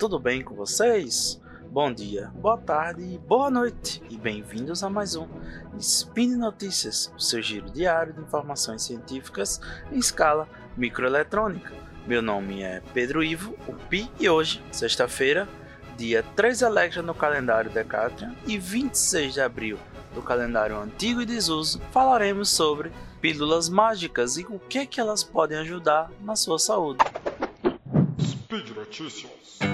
tudo bem com vocês? Bom dia, boa tarde e boa noite e bem-vindos a mais um Spin Notícias, o seu giro diário de informações científicas em escala microeletrônica. Meu nome é Pedro Ivo, o Pi, e hoje, sexta-feira, dia 3 Electra no calendário Decatrian e 26 de abril do calendário antigo e desuso, falaremos sobre pílulas mágicas e o que, que elas podem ajudar na sua saúde. Speed Notícias.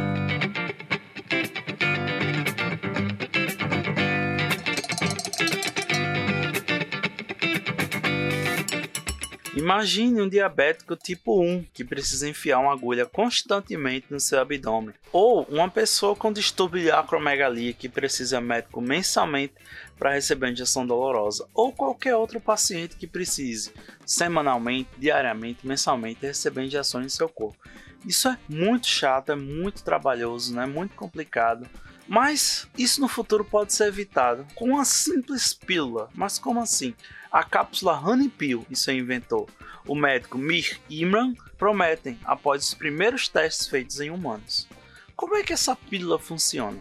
Imagine um diabético tipo 1 que precisa enfiar uma agulha constantemente no seu abdômen, ou uma pessoa com distúrbio de acromegalia que precisa médico mensalmente para receber injeção dolorosa, ou qualquer outro paciente que precise semanalmente, diariamente, mensalmente receber injeções em seu corpo. Isso é muito chato, é muito trabalhoso, né? muito complicado. Mas isso no futuro pode ser evitado com uma simples pílula. Mas como assim? A cápsula Honey Pill, isso aí inventou. O médico Mir Imran prometem após os primeiros testes feitos em humanos. Como é que essa pílula funciona?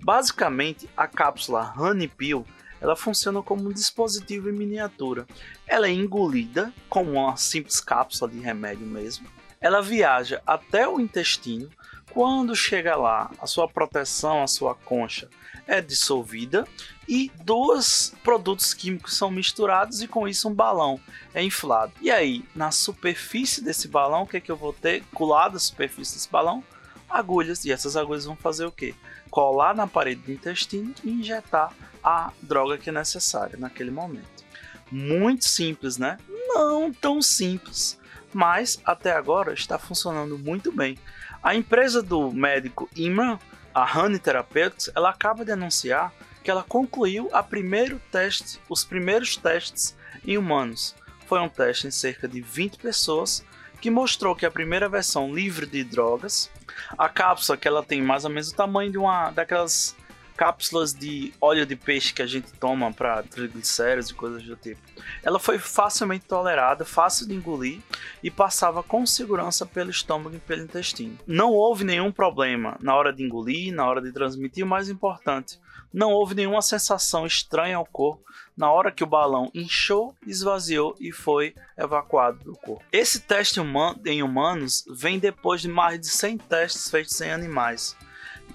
Basicamente, a cápsula Honey Pill ela funciona como um dispositivo em miniatura. Ela é engolida como uma simples cápsula de remédio mesmo. Ela viaja até o intestino. Quando chega lá, a sua proteção, a sua concha é dissolvida e dois produtos químicos são misturados e com isso um balão é inflado. E aí, na superfície desse balão, o que, é que eu vou ter colado à superfície desse balão? Agulhas. E essas agulhas vão fazer o quê? Colar na parede do intestino e injetar a droga que é necessária naquele momento. Muito simples, né? Não tão simples, mas até agora está funcionando muito bem. A empresa do médico Imran, a Honey Therapeutics, ela acaba de anunciar que ela concluiu a primeiro teste, os primeiros testes em humanos. Foi um teste em cerca de 20 pessoas que mostrou que a primeira versão livre de drogas, a cápsula que ela tem mais ou menos o tamanho de uma daquelas cápsulas de óleo de peixe que a gente toma para triglicéridos e coisas do tipo. Ela foi facilmente tolerada, fácil de engolir e passava com segurança pelo estômago e pelo intestino. Não houve nenhum problema na hora de engolir, na hora de transmitir, o mais importante, não houve nenhuma sensação estranha ao corpo na hora que o balão inchou, esvaziou e foi evacuado do corpo. Esse teste em humanos vem depois de mais de 100 testes feitos em animais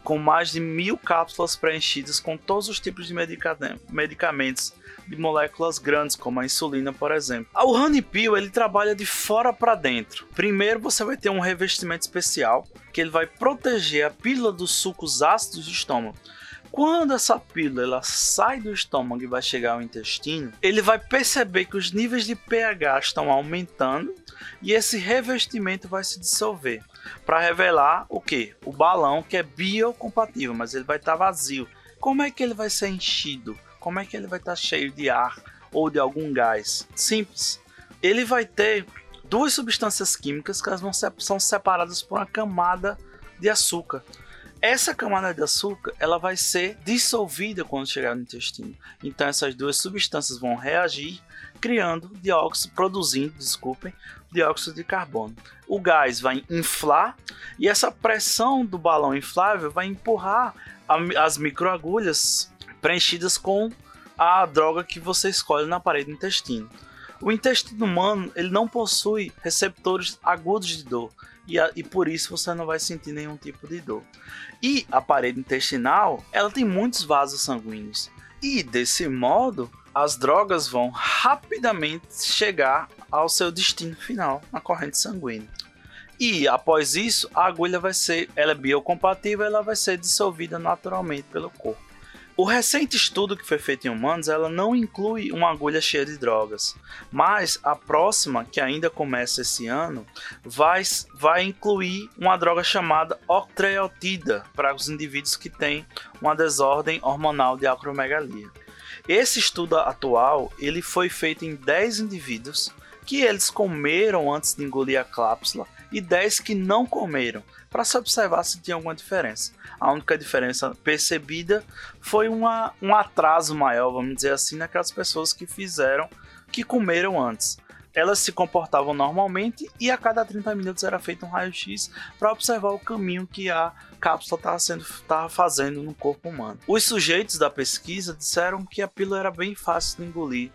com mais de mil cápsulas preenchidas com todos os tipos de medicamentos de moléculas grandes, como a insulina, por exemplo. O Honey Pill ele trabalha de fora para dentro. Primeiro você vai ter um revestimento especial que ele vai proteger a pílula dos sucos ácidos do estômago. Quando essa pílula ela sai do estômago e vai chegar ao intestino, ele vai perceber que os níveis de pH estão aumentando e esse revestimento vai se dissolver para revelar o que? O balão que é biocompatível, mas ele vai estar tá vazio. Como é que ele vai ser enchido? Como é que ele vai estar tá cheio de ar ou de algum gás? Simples. Ele vai ter duas substâncias químicas que elas vão ser, são separadas por uma camada de açúcar. Essa camada de açúcar ela vai ser dissolvida quando chegar no intestino. Então essas duas substâncias vão reagir, criando dióxido, produzindo, desculpem, dióxido de carbono. O gás vai inflar e essa pressão do balão inflável vai empurrar a, as microagulhas preenchidas com a droga que você escolhe na parede do intestino. O intestino humano ele não possui receptores agudos de dor e, a, e por isso você não vai sentir nenhum tipo de dor. E a parede intestinal, ela tem muitos vasos sanguíneos. E desse modo, as drogas vão rapidamente chegar ao seu destino final na corrente sanguínea. E após isso, a agulha vai ser, ela é biocompatível, ela vai ser dissolvida naturalmente pelo corpo. O recente estudo que foi feito em humanos, ela não inclui uma agulha cheia de drogas, mas a próxima, que ainda começa esse ano, vai, vai incluir uma droga chamada octreotida para os indivíduos que têm uma desordem hormonal de acromegalia. Esse estudo atual, ele foi feito em 10 indivíduos que eles comeram antes de engolir a cápsula e 10 que não comeram, para se observar se tinha alguma diferença. A única diferença percebida foi uma, um atraso maior, vamos dizer assim, naquelas pessoas que fizeram, que comeram antes. elas se comportavam normalmente e a cada 30 minutos era feito um raio-x para observar o caminho que a cápsula estava fazendo no corpo humano. Os sujeitos da pesquisa disseram que a pílula era bem fácil de engolir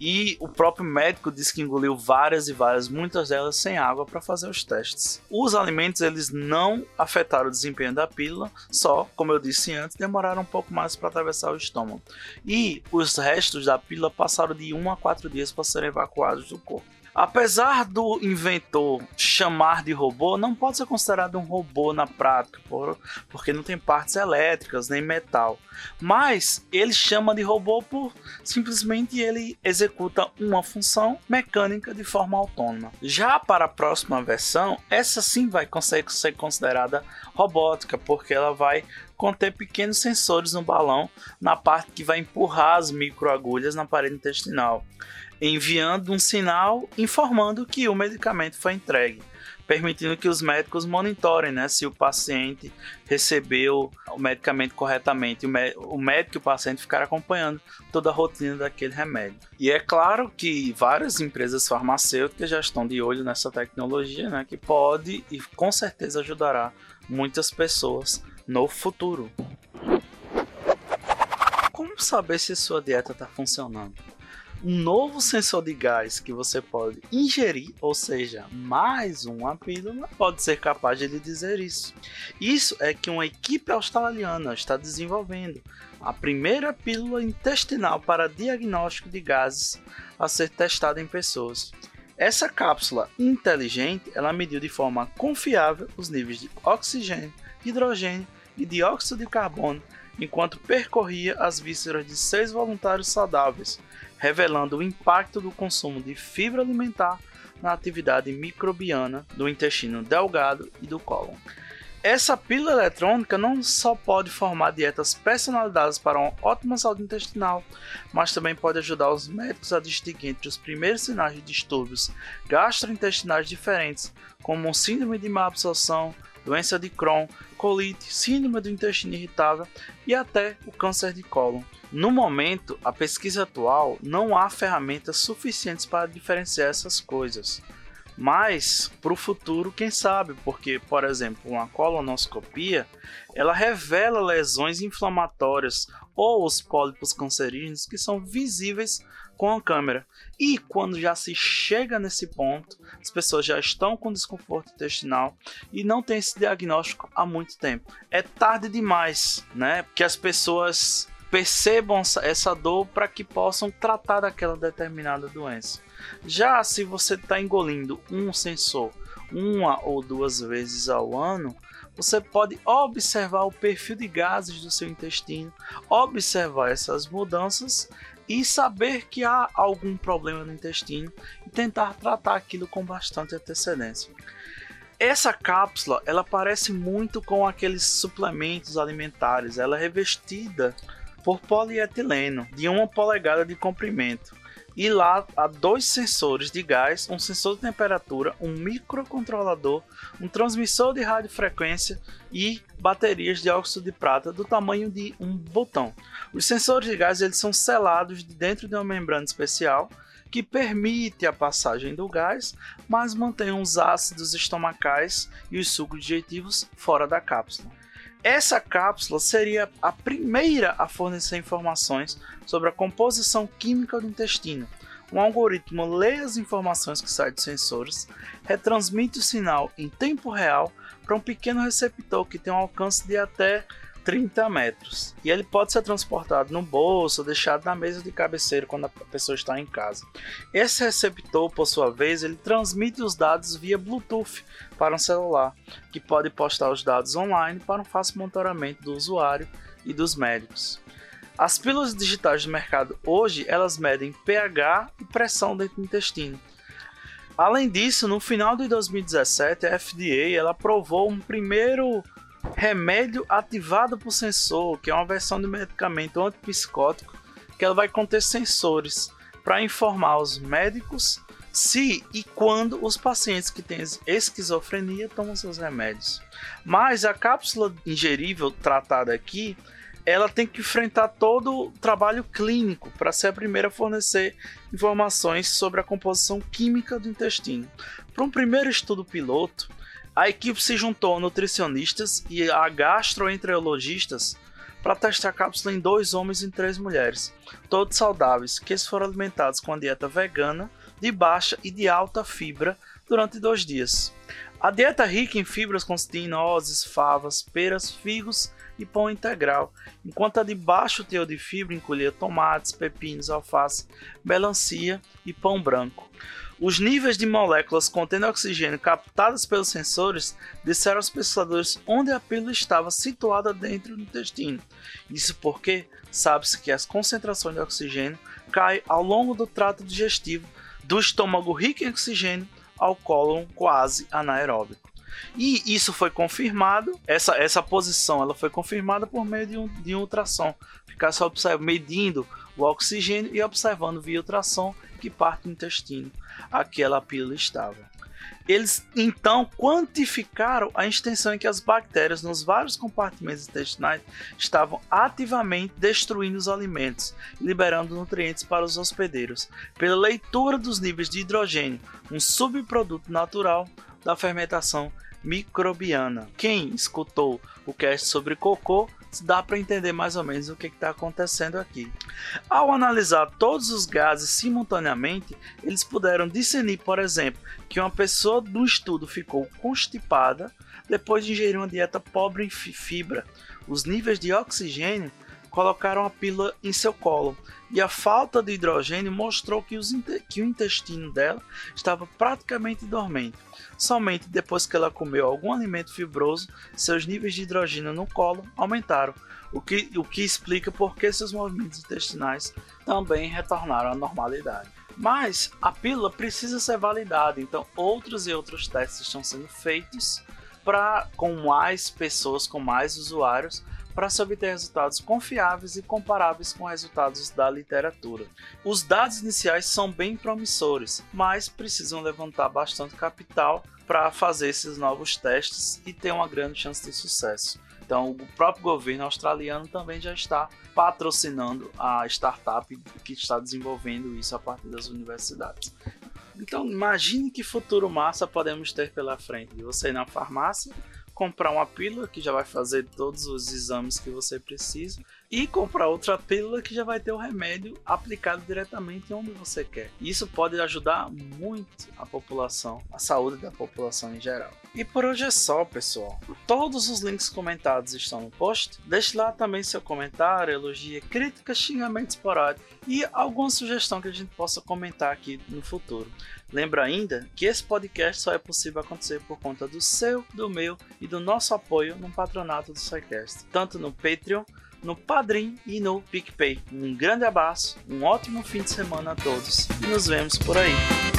e o próprio médico disse que engoliu várias e várias, muitas delas sem água para fazer os testes. Os alimentos eles não afetaram o desempenho da pílula, só, como eu disse antes, demoraram um pouco mais para atravessar o estômago. E os restos da pílula passaram de 1 a 4 dias para serem evacuados do corpo. Apesar do inventor chamar de robô, não pode ser considerado um robô na prática, por, porque não tem partes elétricas nem metal. Mas ele chama de robô por simplesmente ele executa uma função mecânica de forma autônoma. Já para a próxima versão, essa sim vai conseguir ser considerada robótica, porque ela vai conter pequenos sensores no balão na parte que vai empurrar as microagulhas na parede intestinal enviando um sinal informando que o medicamento foi entregue, permitindo que os médicos monitorem né, se o paciente recebeu o medicamento corretamente. O, médico e o paciente ficaram acompanhando toda a rotina daquele remédio. E é claro que várias empresas farmacêuticas já estão de olho nessa tecnologia, né, que pode e com certeza ajudará muitas pessoas no futuro. Como saber se sua dieta está funcionando? Um novo sensor de gás que você pode ingerir, ou seja, mais uma pílula, pode ser capaz de lhe dizer isso. Isso é que uma equipe australiana está desenvolvendo a primeira pílula intestinal para diagnóstico de gases a ser testada em pessoas. Essa cápsula inteligente, ela mediu de forma confiável os níveis de oxigênio, hidrogênio e dióxido de carbono enquanto percorria as vísceras de seis voluntários saudáveis, revelando o impacto do consumo de fibra alimentar na atividade microbiana do intestino delgado e do cólon. Essa pílula eletrônica não só pode formar dietas personalizadas para uma ótima saúde intestinal, mas também pode ajudar os médicos a distinguir entre os primeiros sinais de distúrbios gastrointestinais diferentes, como síndrome de má absorção, doença de Crohn, colite, síndrome do intestino irritável e até o câncer de cólon. No momento, a pesquisa atual não há ferramentas suficientes para diferenciar essas coisas. Mas para o futuro, quem sabe? Porque, por exemplo, uma colonoscopia ela revela lesões inflamatórias ou os pólipos cancerígenos que são visíveis com a câmera. E quando já se chega nesse ponto, as pessoas já estão com desconforto intestinal e não tem esse diagnóstico há muito tempo. É tarde demais, né? Que as pessoas percebam essa dor para que possam tratar daquela determinada doença. Já se você está engolindo um sensor uma ou duas vezes ao ano, você pode observar o perfil de gases do seu intestino, observar essas mudanças e saber que há algum problema no intestino e tentar tratar aquilo com bastante antecedência. Essa cápsula, ela parece muito com aqueles suplementos alimentares, ela é revestida por polietileno de uma polegada de comprimento. E lá há dois sensores de gás, um sensor de temperatura, um microcontrolador, um transmissor de radiofrequência e baterias de óxido de prata do tamanho de um botão. Os sensores de gás eles são selados de dentro de uma membrana especial que permite a passagem do gás, mas mantém os ácidos estomacais e os sucos digestivos fora da cápsula. Essa cápsula seria a primeira a fornecer informações sobre a composição química do intestino. Um algoritmo lê as informações que saem dos sensores, retransmite o sinal em tempo real para um pequeno receptor que tem um alcance de até 30 metros. E ele pode ser transportado no bolso deixado na mesa de cabeceira quando a pessoa está em casa. Esse receptor, por sua vez, ele transmite os dados via Bluetooth para um celular, que pode postar os dados online para um fácil monitoramento do usuário e dos médicos. As pílulas digitais do mercado hoje, elas medem pH e pressão dentro do intestino. Além disso, no final de 2017, a FDA ela aprovou um primeiro remédio ativado por sensor, que é uma versão de medicamento antipsicótico que ela vai conter sensores para informar os médicos se e quando os pacientes que têm esquizofrenia tomam seus remédios. Mas a cápsula ingerível tratada aqui, ela tem que enfrentar todo o trabalho clínico para ser a primeira a fornecer informações sobre a composição química do intestino. Para um primeiro estudo piloto, a equipe se juntou a nutricionistas e a gastroenterologistas para testar a cápsula em dois homens e três mulheres, todos saudáveis, que foram alimentados com a dieta vegana, de baixa e de alta fibra durante dois dias. A dieta rica em fibras consiste em nozes, favas, peras, figos e pão integral, enquanto a de baixo teor de fibra incluía tomates, pepinos, alface, melancia e pão branco. Os níveis de moléculas contendo oxigênio captadas pelos sensores disseram aos pesquisadores onde a pílula estava situada dentro do intestino. Isso porque sabe-se que as concentrações de oxigênio caem ao longo do trato digestivo, do estômago rico em oxigênio ao cólon quase anaeróbico. E isso foi confirmado, essa, essa posição ela foi confirmada por meio de um, de um ultrassom. Ficar só medindo o oxigênio e observando via ultrassom que parte do intestino aquela pílula estava. Eles então quantificaram a extensão em que as bactérias nos vários compartimentos intestinais estavam ativamente destruindo os alimentos liberando nutrientes para os hospedeiros, pela leitura dos níveis de hidrogênio, um subproduto natural da fermentação microbiana. Quem escutou o cast sobre cocô dá para entender mais ou menos o que está acontecendo aqui. Ao analisar todos os gases simultaneamente, eles puderam discernir, por exemplo, que uma pessoa do estudo ficou constipada depois de ingerir uma dieta pobre em fibra. Os níveis de oxigênio colocaram a pílula em seu colo e a falta de hidrogênio mostrou que, que, o intestino dela estava praticamente dormente. Somente depois que ela comeu algum alimento fibroso, seus níveis de hidrogênio no colo aumentaram, o que, o que explica por que seus movimentos intestinais também retornaram à normalidade. Mas a pílula precisa ser validada, então outros e outros testes estão sendo feitos para com mais pessoas, com mais usuários, para se obter resultados confiáveis e comparáveis com resultados da literatura. Os dados iniciais são bem promissores, mas precisam levantar bastante capital para fazer esses novos testes e ter uma grande chance de sucesso. Então, o próprio governo australiano também já está patrocinando a startup que está desenvolvendo isso a partir das universidades. Então, imagine que futuro massa podemos ter pela frente. Você ir na farmácia, comprar uma pílula que já vai fazer todos os exames que você precisa e comprar outra pílula que já vai ter o remédio aplicado diretamente onde você quer. Isso pode ajudar muito a população, a saúde da população em geral. E por hoje é só, pessoal. Todos os links comentados estão no post. Deixe lá também seu comentário, elogia, crítica, xingamento esporádico e alguma sugestão que a gente possa comentar aqui no futuro. Lembra ainda que esse podcast só é possível acontecer por conta do seu, do meu e do nosso apoio no patronato do SciCast, tanto no Patreon, no Padrim e no PicPay. Um grande abraço, um ótimo fim de semana a todos e nos vemos por aí.